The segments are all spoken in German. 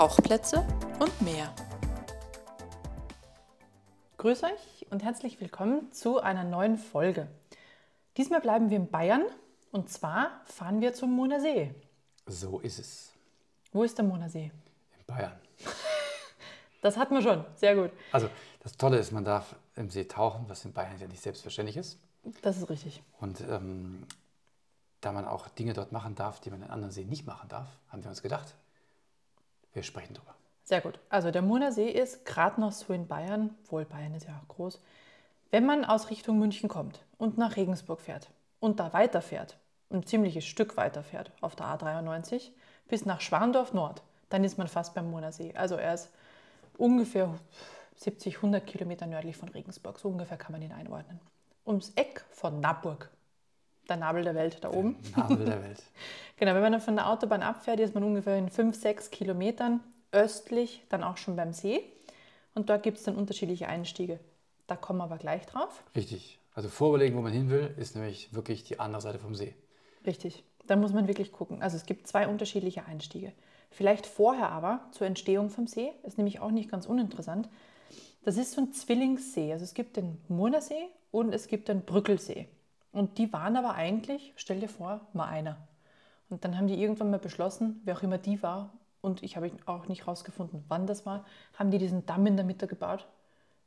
Tauchplätze und mehr. Grüß euch und herzlich willkommen zu einer neuen Folge. Diesmal bleiben wir in Bayern und zwar fahren wir zum Moner See. So ist es. Wo ist der Moner See? In Bayern. Das hatten wir schon, sehr gut. Also das Tolle ist, man darf im See tauchen, was in Bayern ja nicht selbstverständlich ist. Das ist richtig. Und ähm, da man auch Dinge dort machen darf, die man in anderen Seen nicht machen darf, haben wir uns gedacht, wir sprechen drüber. Sehr gut. Also der Moner See ist gerade noch so in Bayern, wohl Bayern ist ja auch groß, wenn man aus Richtung München kommt und nach Regensburg fährt und da weiterfährt, ein ziemliches Stück weiterfährt auf der A93 bis nach Schwandorf Nord, dann ist man fast beim Moner See. Also er ist ungefähr 70, 100 Kilometer nördlich von Regensburg. So ungefähr kann man ihn einordnen. Ums Eck von Naburg. Der Nabel der Welt da oben. Nabel der Welt. genau, wenn man dann von der Autobahn abfährt, ist man ungefähr in 5, 6 Kilometern östlich dann auch schon beim See. Und dort gibt es dann unterschiedliche Einstiege. Da kommen wir aber gleich drauf. Richtig. Also vorüberlegen, wo man hin will, ist nämlich wirklich die andere Seite vom See. Richtig. Da muss man wirklich gucken. Also es gibt zwei unterschiedliche Einstiege. Vielleicht vorher aber zur Entstehung vom See, ist nämlich auch nicht ganz uninteressant. Das ist so ein Zwillingssee. Also es gibt den Murnersee und es gibt den Brückelsee. Und die waren aber eigentlich, stell dir vor, mal einer. Und dann haben die irgendwann mal beschlossen, wer auch immer die war, und ich habe auch nicht rausgefunden, wann das war, haben die diesen Damm in der Mitte gebaut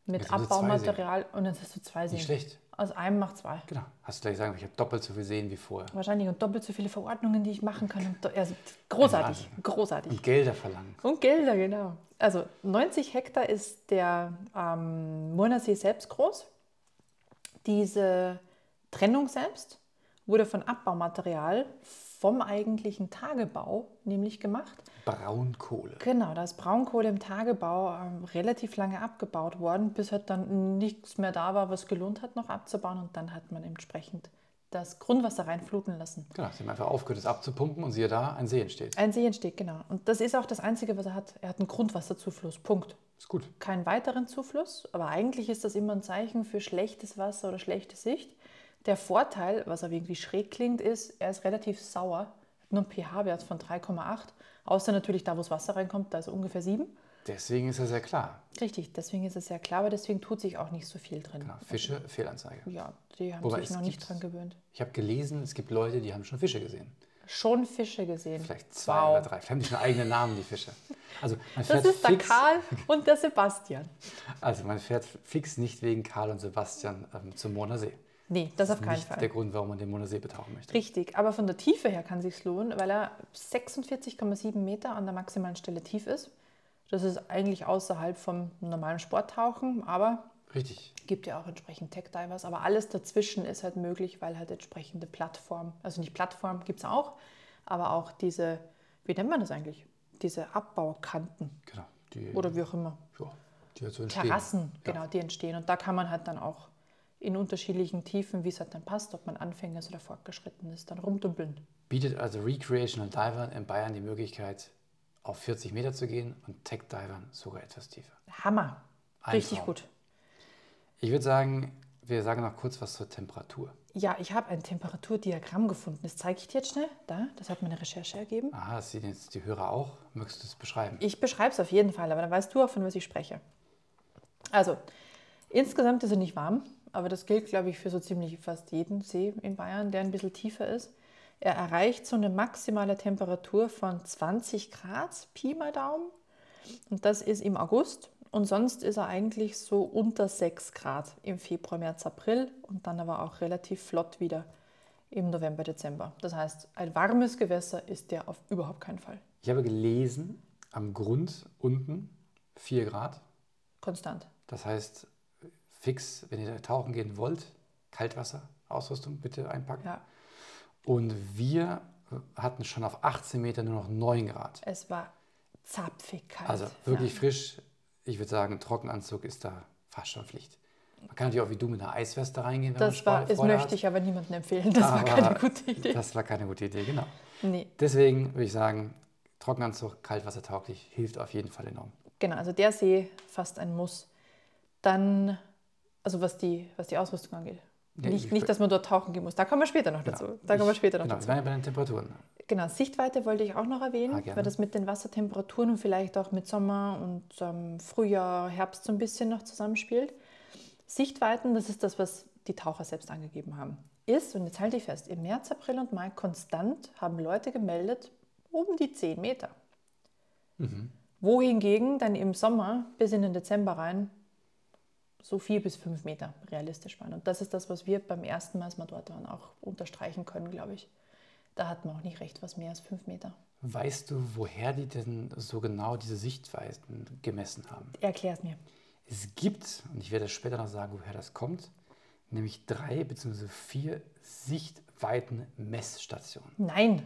mit Abbaumaterial und dann hast du zwei Seen. Nicht schlecht. Aus einem macht zwei. Genau. Hast du gleich gesagt, ich habe doppelt so viel Seen wie vorher. Wahrscheinlich und doppelt so viele Verordnungen, die ich machen kann. Also, großartig, großartig. Und Gelder verlangen. Und Gelder, genau. Also 90 Hektar ist der ähm, Murnersee selbst groß. Diese Trennung selbst wurde von Abbaumaterial vom eigentlichen Tagebau nämlich gemacht. Braunkohle. Genau, da ist Braunkohle im Tagebau ähm, relativ lange abgebaut worden, bis halt dann nichts mehr da war, was gelohnt hat, noch abzubauen. Und dann hat man entsprechend das Grundwasser reinfluten lassen. Genau, sie haben einfach aufgehört, es abzupumpen und siehe da, ein See entsteht. Ein See entsteht, genau. Und das ist auch das Einzige, was er hat. Er hat einen Grundwasserzufluss. Punkt. Ist gut. Keinen weiteren Zufluss, aber eigentlich ist das immer ein Zeichen für schlechtes Wasser oder schlechte Sicht. Der Vorteil, was aber irgendwie schräg klingt, ist, er ist relativ sauer, hat nur einen pH-Wert von 3,8, außer natürlich da, wo das Wasser reinkommt, da ist er ungefähr 7. Deswegen ist er sehr klar. Richtig, deswegen ist es sehr klar, aber deswegen tut sich auch nicht so viel drin. Genau. Fische, Fehlanzeige. Ja, die haben Wobei sich noch nicht dran gewöhnt. Ich habe gelesen, es gibt Leute, die haben schon Fische gesehen. Schon Fische gesehen. Vielleicht zwei Wow. oder drei. Vielleicht haben die schon eigene Namen, die Fische. Also man Das fährt ist der fix, Karl und der Sebastian. Also man fährt fix nicht wegen Karl und Sebastian ähm, zum Moner See. Nee, das auf ist keinen nicht Fall. der Grund, warum man den Moner See betauchen möchte. Richtig, aber von der Tiefe her kann sich lohnen, weil er 46,7 Meter an der maximalen Stelle tief ist. Das ist eigentlich außerhalb vom normalen Sporttauchen, aber Richtig. gibt ja auch entsprechend Tech-Divers. Aber alles dazwischen ist halt möglich, weil halt entsprechende Plattform, also nicht Plattform gibt es auch, aber auch diese, wie nennt man das eigentlich? Diese Abbaukanten Genau. Die, oder wie auch immer. ja, die halt so entstehen. Terrassen, Ja. genau, die entstehen. Und da kann man halt dann auch in unterschiedlichen Tiefen, wie es halt dann passt, ob man Anfänger ist oder fortgeschritten ist, dann rumdümpeln. Bietet also Recreational Divern in Bayern die Möglichkeit, auf 40 Meter zu gehen und Tech-Divern sogar etwas tiefer. Hammer. Ein Richtig Traum. gut. Ich würde sagen, wir sagen noch kurz was zur Temperatur. Ja, ich habe ein Temperaturdiagramm gefunden. Das zeige ich dir jetzt schnell. Da, das hat meine Recherche ergeben. Aha, das sehen jetzt die Hörer auch. Möchtest du es beschreiben? Ich beschreibe es auf jeden Fall, aber dann weißt du auch, von was ich spreche. Also, insgesamt ist er nicht warm, aber das gilt, glaube ich, für so ziemlich fast jeden See in Bayern, der ein bisschen tiefer ist. Er erreicht so eine maximale Temperatur von 20 Grad, Pi mal Daumen. Und das ist im August. Und sonst ist er eigentlich so unter 6 Grad im Februar, März, April und dann aber auch relativ flott wieder im November, Dezember. Das heißt, ein warmes Gewässer ist der auf überhaupt keinen Fall. Ich habe gelesen, am Grund unten 4 Grad. Konstant. Das heißt, fix, wenn ihr da tauchen gehen wollt, Kaltwasserausrüstung bitte einpacken. Ja. Und wir hatten schon auf 18 Meter nur noch 9 Grad. Es war zapfig kalt. Also wirklich Ja. frisch. Ich würde sagen, Trockenanzug ist da fast schon Pflicht. Man kann natürlich auch wie du mit einer Eisweste reingehen, wenn Das man war, das möchte hat. ich aber niemandem empfehlen. Das war Aber keine gute Idee. Das war keine gute Idee, genau. Nee. Deswegen würde ich sagen, Trockenanzug, kaltwassertauglich, hilft auf jeden Fall enorm. Genau, also der See fast ein Muss. Dann, also was die, was die Ausrüstung angeht. Nee, nicht, ich- nicht, dass man dort tauchen gehen muss. Da kommen wir später noch Genau. dazu. Da kommen wir später noch genau, dazu. Wir waren ja bei den Temperaturen. Genau, Sichtweite wollte ich auch noch erwähnen, Ah, weil das mit den Wassertemperaturen und vielleicht auch mit Sommer und ähm, Frühjahr, Herbst so ein bisschen noch zusammenspielt. Sichtweiten, das ist das, was die Taucher selbst angegeben haben, ist, und jetzt halte ich fest, im März, April und Mai konstant haben Leute gemeldet, um die 10 Meter. Wohingegen dann im Sommer bis in den Dezember rein so 4 bis 5 Meter realistisch waren. Und das ist das, was wir beim ersten Mal, als wir dort waren, auch unterstreichen können, glaube ich. Da hatten wir auch nicht recht, was mehr als 5 Meter. Weißt du, woher die denn so genau diese Sichtweiten gemessen haben? Erklär es mir. Es gibt, und ich werde später noch sagen, woher das kommt, nämlich drei bzw. vier Sichtweiten-Messstationen. Nein,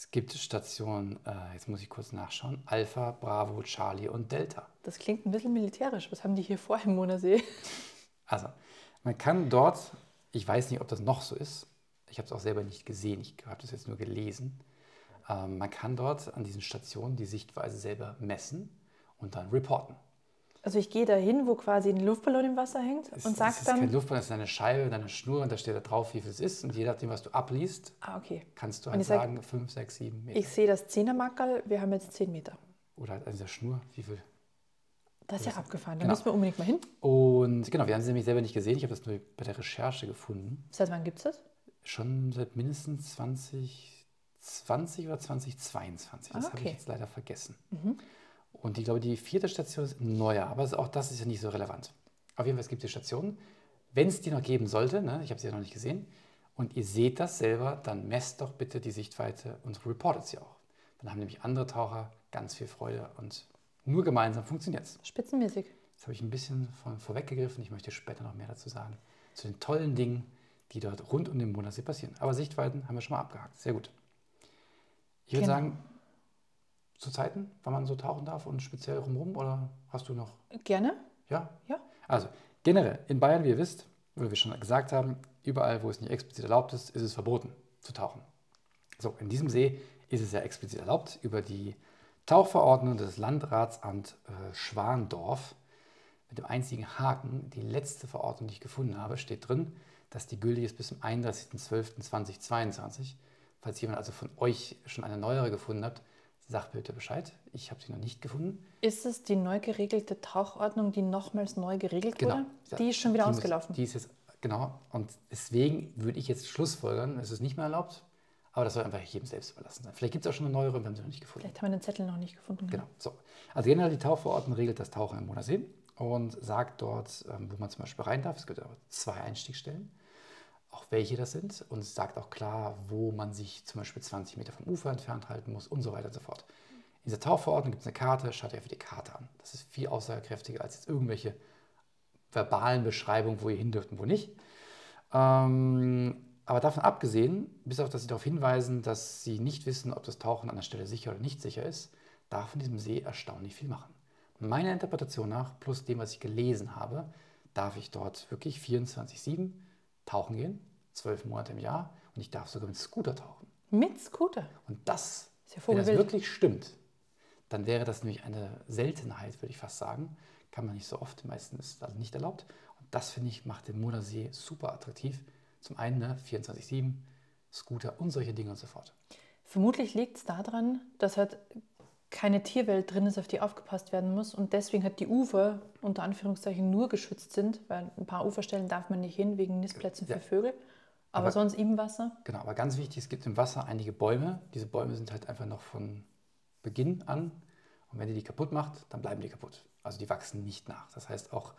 Es gibt Stationen, äh, jetzt muss ich kurz nachschauen, Alpha, Bravo, Charlie und Delta. das klingt ein bisschen militärisch. Was haben die hier vor im Monasee? Also, man kann dort, ich weiß nicht, ob das noch so ist, ich habe es auch selber nicht gesehen, ich habe das jetzt nur gelesen, ähm, man kann dort an diesen Stationen die Sichtweise selber messen und dann reporten. Also ich gehe da hin, wo quasi ein Luftballon im Wasser hängt Es, und sage ist kein dann... Luftballon, es ist eine Scheibe, eine Schnur und da steht da drauf, wie viel es ist. Und je nachdem, was du abliest, Ah, okay. kannst du halt sagen, 5, 6, 7 Meter. Ich sehe das 10er-Mackerl, wir haben jetzt 10 Meter. Oder halt an dieser Schnur, wie viel. Das ist ja abgefahren, da Genau. müssen wir unbedingt mal hin. Und genau, wir haben sie nämlich selber nicht gesehen. Ich habe das nur bei der Recherche gefunden. Seit wann gibt es das? Schon seit mindestens 2020 oder 2022. Das Ah, habe ich okay. jetzt leider vergessen. Und ich glaube, die vierte Station ist neuer, aber auch das ist ja nicht so relevant. Auf jeden Fall, es gibt die Stationen. Wenn es die noch geben sollte, ne, ich habe sie ja noch nicht gesehen, und ihr seht das selber, dann messt doch bitte die Sichtweite und reportet sie auch. Dann haben nämlich andere Taucher ganz viel Freude und nur gemeinsam funktioniert es. Spitzenmäßig. Jetzt habe ich ein bisschen von vorweggegriffen. Ich möchte später noch mehr dazu sagen. Zu den tollen Dingen, die dort rund um den Monatssee passieren. Aber Sichtweiten haben wir schon mal abgehakt. Sehr gut. Ich würde Genau. sagen, zu Zeiten, wann man so tauchen darf und speziell rumrum oder hast du noch? Gerne? Ja? Ja. Also, generell, in Bayern, wie ihr wisst, oder wir schon gesagt haben, überall, wo es nicht explizit erlaubt ist, ist es verboten zu tauchen. So, in diesem See ist es ja explizit erlaubt über die Tauchverordnung des Landratsamt äh, Schwandorf. Mit dem einzigen Haken, die letzte Verordnung, die ich gefunden habe, steht drin, dass die gültig ist bis zum 31.12.2022. Falls jemand also von euch schon eine neuere gefunden hat, sagt bitte Bescheid. Ich habe sie noch nicht gefunden. Ist es die neu geregelte Tauchordnung, die nochmals neu geregelt Genau. wurde? Ja, Die ist schon wieder die muss- ausgelaufen. Die ist jetzt, genau. Und deswegen würde ich jetzt schlussfolgern, es ist nicht mehr erlaubt, aber das soll einfach jedem selbst überlassen sein. Vielleicht gibt es auch schon eine neuere, wir haben sie noch nicht gefunden. Vielleicht haben wir den Zettel noch nicht gefunden. Genau. So. Also generell die Tauchverordnung regelt das Tauchen im Monasee und sagt dort, ähm, wo man zum Beispiel rein darf. Es gibt aber zwei Einstiegsstellen, auch welche das sind. Und es sagt auch klar, wo man sich zum Beispiel 20 Meter vom Ufer entfernt halten muss und so weiter und so fort. In dieser Tauchverordnung gibt es eine Karte, schaut euch einfach die Karte an. Das ist viel aussagekräftiger als jetzt irgendwelche verbalen Beschreibungen, wo ihr hin dürft und wo nicht. Ähm, aber davon abgesehen, bis auf dass sie darauf hinweisen, dass sie nicht wissen, ob das Tauchen an der Stelle sicher oder nicht sicher ist, darf in diesem See erstaunlich viel machen. Meiner Interpretation nach, plus dem, was ich gelesen habe, darf ich dort wirklich 24-7 tauchen gehen, zwölf Monate im Jahr, und ich darf sogar mit Scooter tauchen. Mit Scooter. Und das, Ist ja wenn das wirklich stimmt, dann wäre das nämlich eine Seltenheit, würde ich fast sagen. Kann man nicht so oft, meistens ist das nicht erlaubt. Und das, finde ich, macht den Monasee super attraktiv. Zum einen ne, 24-7, Scooter und solche Dinge und so fort. Vermutlich liegt es daran, dass halt keine Tierwelt drin ist, auf die aufgepasst werden muss und deswegen halt die Ufer unter Anführungszeichen nur geschützt sind, weil ein paar Uferstellen darf man nicht hin wegen Nistplätzen Ja. für Vögel. Aber, Aber- sonst im Wasser. Genau, aber ganz wichtig, es gibt im Wasser einige Bäume. Diese Bäume sind halt einfach noch von Beginn an. Und wenn ihr die kaputt macht, dann bleiben die kaputt. Also die wachsen nicht nach. Das heißt auch,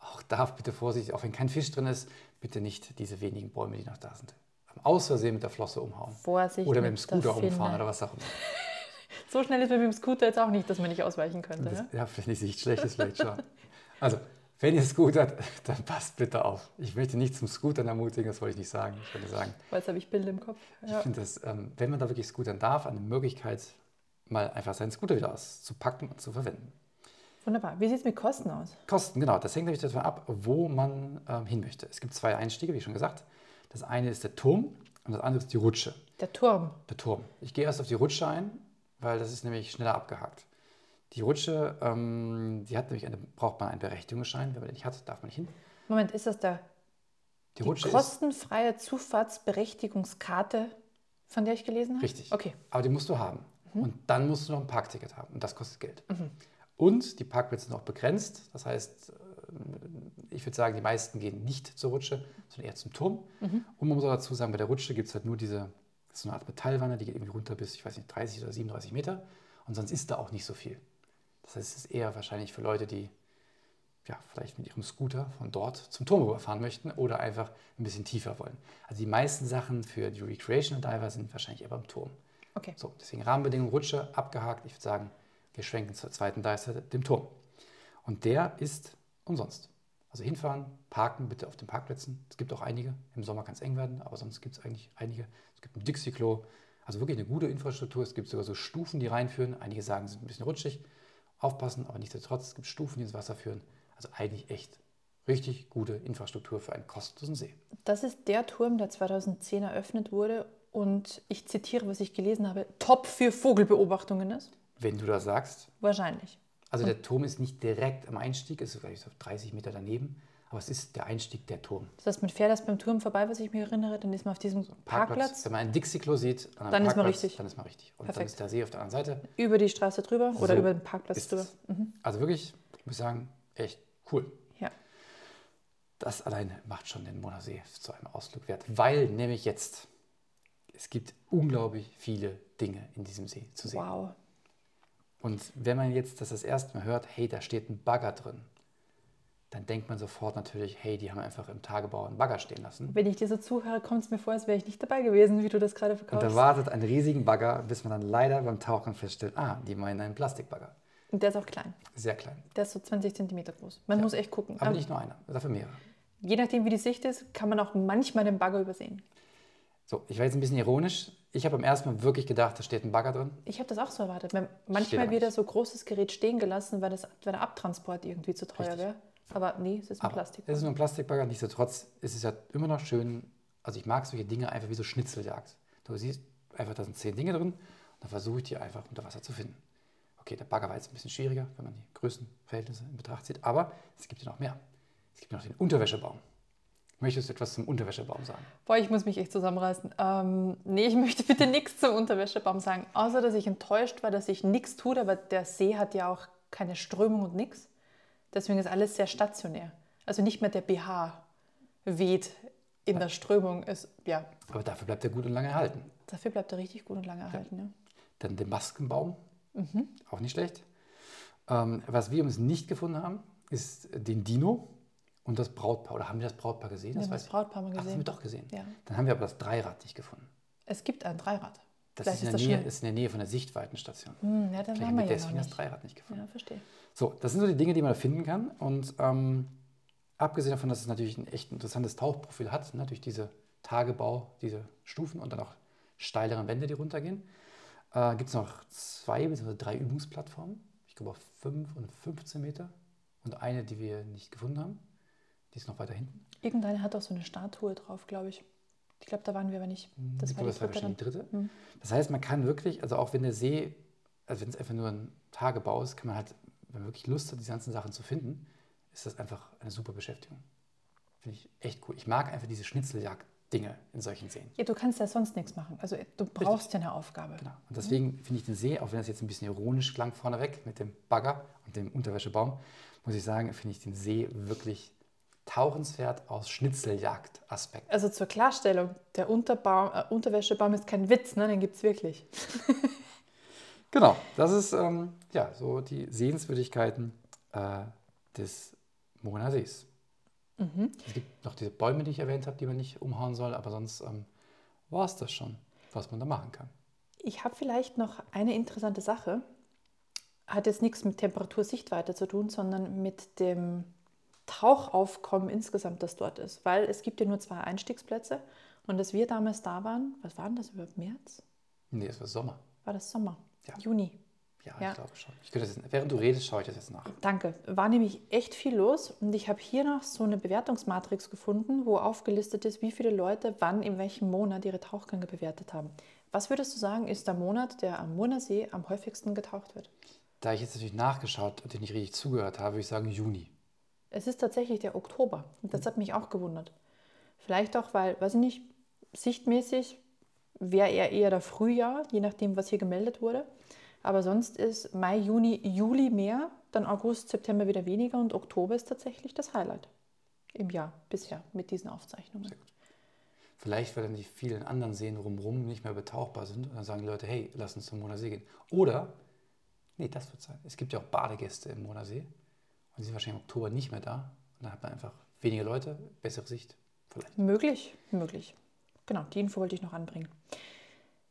auch da bitte Vorsicht, auch wenn kein Fisch drin ist, bitte nicht diese wenigen Bäume, die noch da sind. Aus Versehen mit der Flosse umhauen. Vorsicht Oder mit dem mit Scooter umfahren oder was auch immer. So schnell ist man mit dem Scooter jetzt auch nicht, dass man nicht ausweichen könnte. Das, Ja? ja, vielleicht nicht schlecht ist, vielleicht schon. Also, wenn ihr scootert, dann passt bitte auf. Ich möchte nicht zum Scootern ermutigen, das wollte ich nicht sagen. Ich wollte sagen, Weil jetzt habe ich Bilder im Kopf. Ich Ja. finde das, ähm, wenn man da wirklich scootern darf, eine Möglichkeit, mal einfach seinen Scooter wieder auszupacken und zu verwenden. Wunderbar. Wie sieht es mit Kosten aus? Kosten, genau, das hängt natürlich davon ab, wo man ähm, hin möchte. Es gibt zwei Einstiege, wie schon gesagt. Das eine ist der Turm und das andere ist die Rutsche. Der Turm. Der Turm. Ich gehe erst auf die Rutsche ein, weil das ist nämlich schneller abgehakt. Die Rutsche, ähm, die hat nämlich eine, braucht man einen Berechtigungsschein. Wenn man den nicht hat, darf man nicht hin. Moment, ist das der Die Die Rutsche kostenfreie Zufahrtsberechtigungskarte, von der ich gelesen habe? richtig. Okay. Aber die musst du haben. Mhm. Und dann musst du noch ein Parkticket haben. Und das kostet Geld. Und die Parkplätze sind auch begrenzt. Das heißt, äh, ich würde sagen, die meisten gehen nicht zur Rutsche, sondern eher zum Turm. Mhm. Und man muss auch dazu sagen, bei der Rutsche gibt es halt nur diese, das ist so eine Art Metallwanne, die geht irgendwie runter bis, ich weiß nicht, 30 oder 37 Meter. Und sonst ist da auch nicht so viel. Das heißt, es ist eher wahrscheinlich für Leute, die ja, vielleicht mit ihrem Scooter von dort zum Turm rüberfahren möchten oder einfach ein bisschen tiefer wollen. Also die meisten Sachen für die Recreational Diver sind wahrscheinlich eher beim Turm. Okay. So, deswegen Rahmenbedingungen Rutsche abgehakt. Ich würde sagen, wir schwenken zur zweiten Dive-Seite, dem Turm. Und der ist umsonst. Also hinfahren, parken bitte auf den Parkplätzen. Es gibt auch einige. Im Sommer kann es eng werden, aber sonst gibt es eigentlich einige. Es gibt ein Dixie-Klo. Also wirklich eine gute Infrastruktur. Es gibt sogar so Stufen, die reinführen. Einige sagen, es ist ein bisschen rutschig. Aufpassen, aber nichtsdestotrotz, es gibt Stufen, die ins Wasser führen. Also eigentlich echt richtig gute Infrastruktur für einen kostenlosen See. Das ist der Turm, der 2010 eröffnet wurde und ich zitiere, was ich gelesen habe, top für Vogelbeobachtungen ist. Wenn du das sagst, Wahrscheinlich. Also der Turm ist nicht direkt am Einstieg, es ist vielleicht so 30 Meter daneben, aber es ist der Einstieg der Turm. Das heißt, man fährt erst beim Turm vorbei, was ich mich erinnere, dann ist man auf diesem Parkplatz, Wenn man ein Dixie-Klo sieht, an einem Dann ist man Parkplatz, richtig. Dann ist man richtig. Und dann Perfekt. ist der See auf der anderen Seite. über die Straße drüber oder So über den Parkplatz ist drüber. es. Also wirklich, ich muss sagen, echt cool. Ja. Das alleine macht schon den Monasee zu einem Ausflug wert, weil nämlich jetzt, es gibt unglaublich viele Dinge in diesem See zu sehen. Wow. Und wenn man jetzt das das erste Mal hört, hey, da steht ein Bagger drin, dann denkt man sofort natürlich, hey, die haben einfach im Tagebau einen Bagger stehen lassen. Wenn ich dir so zuhöre, kommt es mir vor, als wäre ich nicht dabei gewesen, wie du das gerade Und verkaufst. da wartet einen riesigen Bagger, bis man dann leider beim Tauchen feststellt, ah, die meinen einen Plastikbagger. Und der ist auch klein. Sehr klein. Der ist so 20 Zentimeter groß. Man muss echt gucken. Aber Ähm, nicht nur einer, dafür mehrere. Je nachdem, wie die Sicht ist, kann man auch manchmal den Bagger übersehen. So, ich war jetzt ein bisschen ironisch. Ich habe beim ersten Mal wirklich gedacht, da steht ein Bagger drin. Ich habe das auch so erwartet. Manchmal aber wird da so großes Gerät stehen gelassen, weil, das, weil der Abtransport irgendwie zu teuer wäre. Aber nee, es ist ein Aber Plastik. Es ist nur ein Plastikbagger, nichtsdestotrotz ist es ja immer noch schön. Also ich mag solche Dinge einfach wie so Schnitzeljagd. Du siehst einfach, da sind zehn Dinge drin und dann versuche ich die einfach unter Wasser zu finden. Okay, der Bagger war jetzt ein bisschen schwieriger, wenn man die Größenverhältnisse in Betracht zieht, aber es gibt ja noch mehr. Es gibt ja noch den Unterwäschebaum. Möchtest du etwas zum Unterwäschebaum sagen? Boah, ich muss mich echt zusammenreißen. Ähm, nee, ich möchte bitte nichts zum Unterwäschebaum sagen. Außer, dass ich enttäuscht war, dass sich nichts tut, aber der See hat ja auch keine Strömung und nichts. Deswegen ist alles sehr stationär. Also nicht mehr der BH weht in der Strömung. Ist, ja, Aber dafür bleibt er gut und lange erhalten. dafür bleibt er richtig gut und lange erhalten. Ja. Dann den Maskenbaum, Mhm. auch nicht schlecht. Ähm, was wir uns nicht gefunden haben, ist den Dino und das Brautpaar. Oder haben wir das Brautpaar gesehen? Wir das ich. Brautpaar mal Ach, das haben gesehen. wir doch gesehen. Ja. Dann haben wir aber das Dreirad nicht gefunden. Es gibt ein Dreirad. Das ist in, das Nähe, ist in der Nähe von der Sichtweitenstation. Hm, ja, dann Vielleicht haben wir deswegen das. Dreirad nicht gefunden. Ja, verstehe. So, das sind so die Dinge, die man da finden kann. Und ähm, abgesehen davon, dass es natürlich ein echt interessantes Tauchprofil hat, ne, durch diese Tagebau, diese Stufen und dann auch steileren Wände, die runtergehen, äh, gibt es noch zwei bzw. drei Übungsplattformen. Ich glaube auf 5 und 15 Meter. Und eine, die wir nicht gefunden haben. Die ist noch weiter hinten. Irgendeine hat auch so eine Statue drauf, glaube ich. Ich glaube, da waren wir aber nicht. Das ich war glaube, die das war dritte wahrscheinlich die dritte. Mhm. Das heißt, man kann wirklich, also auch wenn der See, also wenn es einfach nur ein Tagebau ist, kann man halt, wenn man wirklich Lust hat, diese ganzen Sachen zu finden, ist das einfach eine super Beschäftigung. Finde ich echt cool. Ich mag einfach diese Schnitzeljagd-Dinge in solchen Seen. Ja, du kannst ja sonst nichts machen. Also du brauchst ja eine Aufgabe. Genau. Und deswegen finde ich den See, auch wenn das jetzt ein bisschen ironisch klang vorneweg mit dem Bagger und dem Unterwäschebaum, muss ich sagen, finde ich den See wirklich tauchenswert aus Schnitzeljagd-Aspekt. Also zur Klarstellung, der Unterbaum, äh, Unterwäschebaum ist kein Witz, ne? den gibt es wirklich. Genau, das ist ähm, ja so die Sehenswürdigkeiten äh, des Monaer Sees. Es gibt noch diese Bäume, die ich erwähnt habe, die man nicht umhauen soll, aber sonst ähm, war es das schon, was man da machen kann. Ich habe vielleicht noch eine interessante Sache. Hat jetzt nichts mit Temperatursichtweite zu tun, sondern mit dem Tauchaufkommen insgesamt, das dort ist. Weil es gibt ja nur zwei Einstiegsplätze. Und als wir damals da waren, was war denn das überhaupt? März? Nee, es war Sommer. War das Sommer? Ja. Juni? Ja, Ja. ich glaube schon. Ich könnte das jetzt, während du redest, schaue ich das jetzt nach. Danke. War nämlich echt viel los und ich habe hier noch so eine Bewertungsmatrix gefunden, wo aufgelistet ist, wie viele Leute wann in welchem Monat ihre Tauchgänge bewertet haben. Was würdest du sagen, ist der Monat, der am Monasee am häufigsten getaucht wird? Da ich jetzt natürlich nachgeschaut und dir nicht richtig zugehört habe, würde ich sagen Juni. Es ist tatsächlich der Oktober und das hat mich auch gewundert. Vielleicht auch, weil, weiß ich nicht, sichtmäßig wäre er eher der Frühjahr, je nachdem, was hier gemeldet wurde. Aber sonst ist Mai, Juni, Juli mehr, dann August, September wieder weniger und Oktober ist tatsächlich das Highlight im Jahr bisher mit diesen Aufzeichnungen. Vielleicht, weil dann die vielen anderen Seen rumrum nicht mehr betauchbar sind und dann sagen die Leute, hey, lass uns zum Monasee gehen. Oder, nee, das wird sein. Es gibt ja auch Badegäste im Monasee und die sind wahrscheinlich im Oktober nicht mehr da. Und dann hat man einfach weniger Leute, bessere Sicht. Vielleicht. Möglich, möglich. Genau, die Info wollte ich noch anbringen.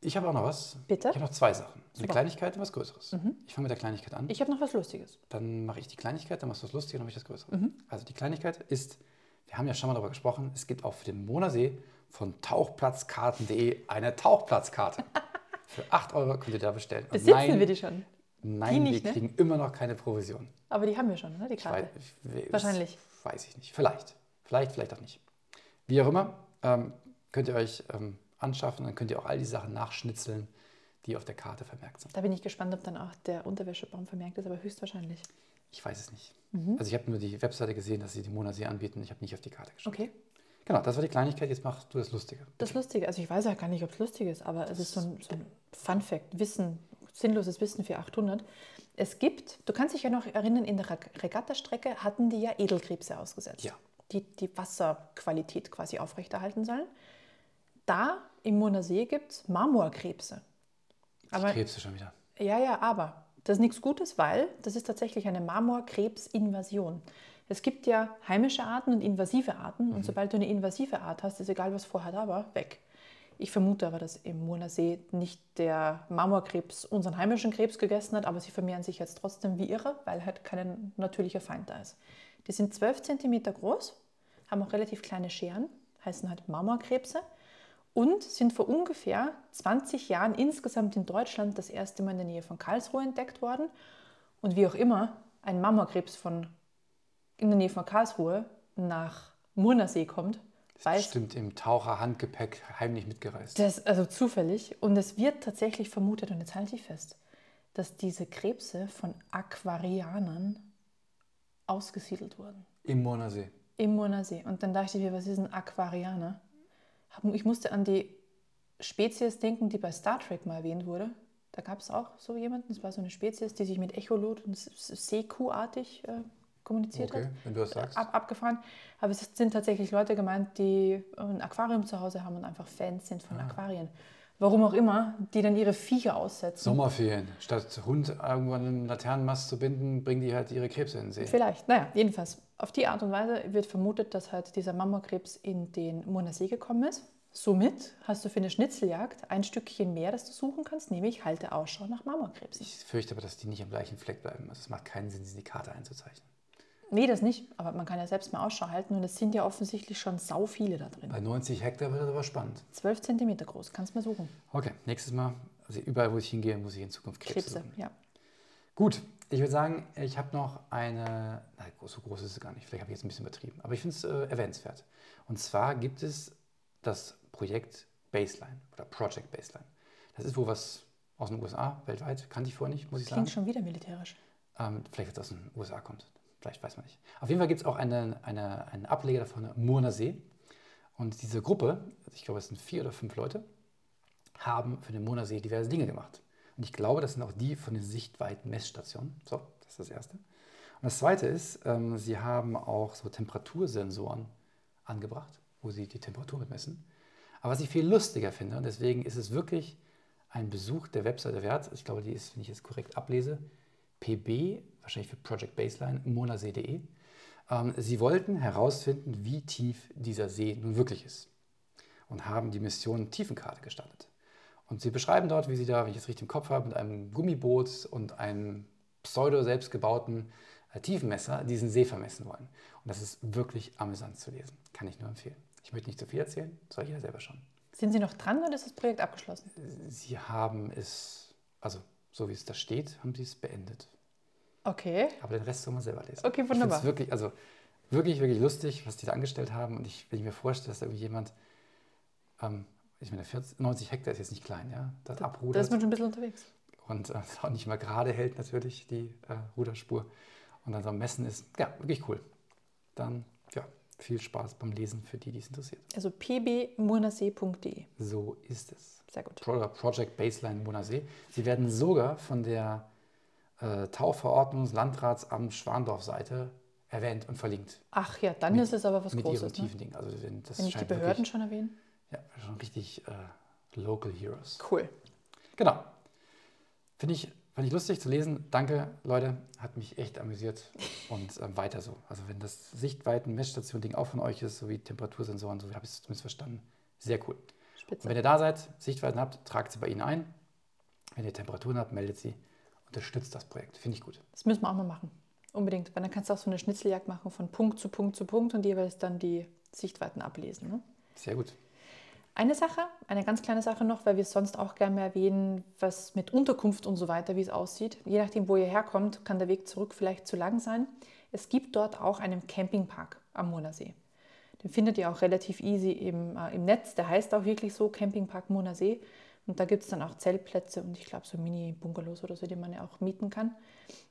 Ich habe auch noch was. Bitte? Ich habe noch zwei Sachen. Eine Super. Kleinigkeit und was Größeres. Ich fange mit der Kleinigkeit an. Ich habe noch was Lustiges. Dann mache ich die Kleinigkeit, dann machst du das Lustige, dann mache ich das Größere. Also die Kleinigkeit ist, wir haben ja schon mal darüber gesprochen, es gibt auch für den Monasee von tauchplatzkarten.de eine Tauchplatzkarte. für 8 Euro könnt ihr da bestellen. Besitzen nein, wir die schon? Nein, Die nicht, wir ne? kriegen immer noch keine Provision. Aber die haben wir schon, ne? die Ich weiß, Karte. ich- Wahrscheinlich. Weiß ich nicht. Vielleicht. Vielleicht, vielleicht auch nicht. Wie auch immer, ähm, könnt ihr euch ähm, anschaffen, dann könnt ihr auch all die Sachen nachschnitzeln, die auf der Karte vermerkt sind. Da bin ich gespannt, ob dann auch der Unterwäschebaum vermerkt ist, aber höchstwahrscheinlich. Ich weiß es nicht. Mhm. Also ich habe nur die Webseite gesehen, dass sie die Monasee anbieten. Ich habe nicht auf die Karte geschaut. Okay. Genau, das war die Kleinigkeit. Jetzt machst du das Lustige. Das Lustige, also ich weiß ja gar nicht, ob es lustig ist, aber es ist so ein, so ein Fun Fact, Wissen, sinnloses Wissen für 800. Es gibt, du kannst dich ja noch erinnern, in der Reg- Regattastrecke hatten die ja Edelkrebse ausgesetzt, Ja. die die Wasserqualität quasi aufrechterhalten sollen. Da im Monasee gibt es Marmorkrebse. Aber ich krebse schon wieder. ja, ja, aber das ist nichts Gutes, weil das ist tatsächlich eine Marmorkrebsinvasion. Es gibt ja heimische Arten und invasive Arten und sobald du eine invasive Art hast, ist egal, was vorher da war, weg. Ich vermute aber, dass im Monasee nicht der Marmorkrebs unseren heimischen Krebs gegessen hat, aber sie vermehren sich jetzt trotzdem wie irre, weil halt kein natürlicher Feind da ist. Die sind 12 cm groß, haben auch relativ kleine Scheren, heißen halt Marmorkrebse und sind vor ungefähr 20 Jahren insgesamt in Deutschland das erste Mal in der Nähe von Karlsruhe entdeckt worden. Und wie auch immer ein Marmorkrebs von, in der Nähe von Karlsruhe nach Murnersee kommt, weiß Bestimmt im Taucher-Handgepäck heimlich mitgereist. das also zufällig. Und es wird tatsächlich vermutet, und jetzt halte ich fest, dass diese Krebse von Aquarianern ausgesiedelt wurden. Im Monasee. Im Murnersee. Und dann dachte ich mir, was ist ein Aquarianer? Ich musste an die Spezies denken, die bei Star Trek mal erwähnt wurde. Da gab es auch so jemanden, das war so eine Spezies, die sich mit Echolot und Seekuhartig äh, kommuniziert Okay, hat. wenn du das sagst. Ab, abgefahren. Aber es sind tatsächlich Leute gemeint, die ein Aquarium zu Hause haben und einfach Fans sind Ah. von Aquarien. Warum auch immer, die dann ihre Viecher aussetzen. Sommerferien. Statt Hund irgendwo an einen Laternenmast zu binden, bringen die halt ihre Krebse in den See. Vielleicht, naja, jedenfalls. Auf die Art und Weise wird vermutet, dass halt dieser Marmorkrebs in den Murnersee gekommen ist. Somit hast du für eine Schnitzeljagd ein Stückchen mehr, das du suchen kannst, nämlich halte Ausschau nach Marmorkrebsen. Ich fürchte aber, dass die nicht am gleichen Fleck bleiben. Also es macht keinen Sinn, sie in die Karte einzuzeichnen. Nee, das nicht, aber man kann ja selbst mal Ausschau halten und es sind ja offensichtlich schon sau viele da drin. Bei 90 Hektar wird das aber spannend. 12 cm groß, kannst mal suchen. Okay, nächstes Mal, also überall, wo ich hingehe, muss ich in Zukunft Krebse, Krebse, suchen. ja. Gut, ich würde sagen, ich habe noch eine, nein, so groß ist es gar nicht, vielleicht habe ich jetzt ein bisschen übertrieben, aber ich finde es äh, erwähnenswert. Und zwar gibt es das Projekt Baseline oder Project Baseline. Das ist wohl was aus den USA, weltweit, kannte ich vorher nicht, muss ich sagen. Klingt schon wieder militärisch. Ähm, vielleicht, weil es aus den USA kommt. Vielleicht weiß man nicht. Auf jeden Fall gibt es auch eine, eine, einen Ableger davon, Murner See. Und diese Gruppe, ich glaube, es sind vier oder fünf Leute, haben für den Murner See diverse Dinge gemacht. Und ich glaube, das sind auch die von den Sichtweiten-Messstationen. So, das ist das Erste. Und das Zweite ist, ähm, sie haben auch so Temperatursensoren angebracht, wo sie die Temperatur mitmessen. Aber was ich viel lustiger finde, und deswegen ist es wirklich ein Besuch der Webseite wert, ich glaube, die ist, wenn ich es korrekt ablese, pb, wahrscheinlich für Project Baseline, monasee.de. Ähm, sie wollten herausfinden, wie tief dieser See nun wirklich ist und haben die Mission Tiefenkarte gestartet. Und sie beschreiben dort, wie sie da, wenn ich es richtig im Kopf habe, mit einem Gummiboot und einem pseudo selbstgebauten äh, Tiefenmesser diesen See vermessen wollen. Und das ist wirklich amüsant zu lesen. Kann ich nur empfehlen. Ich möchte nicht zu viel erzählen, soll jeder selber schauen. Sind Sie noch dran oder ist das Projekt abgeschlossen? Sie haben es, also so wie es da steht, haben sie es beendet. Okay. Aber den Rest soll man selber lesen. Okay, Ich wunderbar. find's wirklich, also wirklich, wirklich lustig, was die da angestellt haben. Und ich, wenn ich mir vorstelle, dass da irgendjemand, ähm, ich meine, 40, 90 Hektar ist jetzt nicht klein, ja, das Da abrudert ist man schon ein bisschen unterwegs. und äh, auch nicht mal gerade hält natürlich die äh, Ruderspur und dann so am Messen ist, ja, wirklich cool. Dann, ja, Viel Spaß beim Lesen für die, die es interessiert. Also pbmurnasee.de. So ist es. Sehr gut. Pro- Project Baseline Monasee. Sie werden sogar von der äh, Tauverordnung des Landratsamt Schwandorf-Seite erwähnt und verlinkt. Ach ja, dann Mit- ist es aber was mit ihren Großes. Ne? tiefen Dingen. Also wenn- das Wenn ich die Behörden wirklich, schon erwähnen. Ja, schon richtig äh, Local Heroes. Cool. Genau. Finde ich, fand ich lustig zu lesen. Danke, Leute. Hat mich echt amüsiert. Und ähm, weiter so. Also wenn das Sichtweiten-Messstation-Ding auch von euch ist, sowie Temperatursensoren, so habe ich es zumindest verstanden. Sehr cool. Und Spitze. wenn ihr da seid, Sichtweiten habt, tragt sie bei Ihnen ein. Wenn ihr Temperaturen habt, meldet sie. Unterstützt das Projekt. Finde ich gut. Das müssen wir auch mal machen. Unbedingt. Weil dann kannst du auch so eine Schnitzeljagd machen von Punkt zu Punkt zu Punkt und jeweils dann die Sichtweiten ablesen. Ne? Sehr gut. Eine Sache, eine ganz kleine Sache noch, weil wir es sonst auch gerne erwähnen, was mit Unterkunft und so weiter, wie es aussieht. Je nachdem, wo ihr herkommt, kann der Weg zurück vielleicht zu lang sein. Es gibt dort auch einen Campingpark am Murnersee. Den findet ihr auch relativ easy im, äh, im Netz. Der heißt auch wirklich so Campingpark Murnersee. Und da gibt es dann auch Zeltplätze und ich glaube so Mini-Bungalows oder so, die man ja auch mieten kann.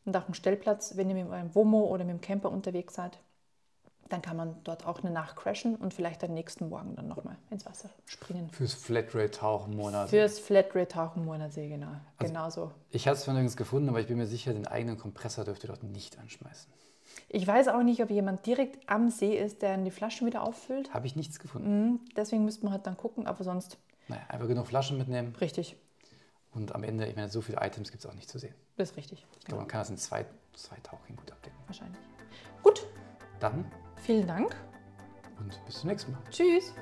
Und auch einen Stellplatz, wenn ihr mit eurem Womo oder mit dem Camper unterwegs seid, dann kann man dort auch eine Nacht crashen und vielleicht am nächsten Morgen dann nochmal ins Wasser springen. Fürs Flatrate-Tauchen Monat. Fürs Flatrate-Tauchen Monasee, genau. Also- genau so. Ich habe es von nirgends gefunden, aber ich bin mir sicher, den eigenen Kompressor dürft ihr dort nicht anschmeißen. Ich weiß auch nicht, ob jemand direkt am See ist, der die Flaschen wieder auffüllt. Habe ich nichts gefunden. Mhm, Deswegen müsste man halt dann gucken, aber sonst Naja, einfach genug Flaschen mitnehmen. richtig. Und am Ende, ich meine, so viele Items gibt es auch nicht zu sehen. Das ist richtig. Ich glaube, man kann das in zwei, zwei Tauchen gut abdecken. Wahrscheinlich. Gut, Dann vielen Dank. und bis zum nächsten Mal. Tschüss.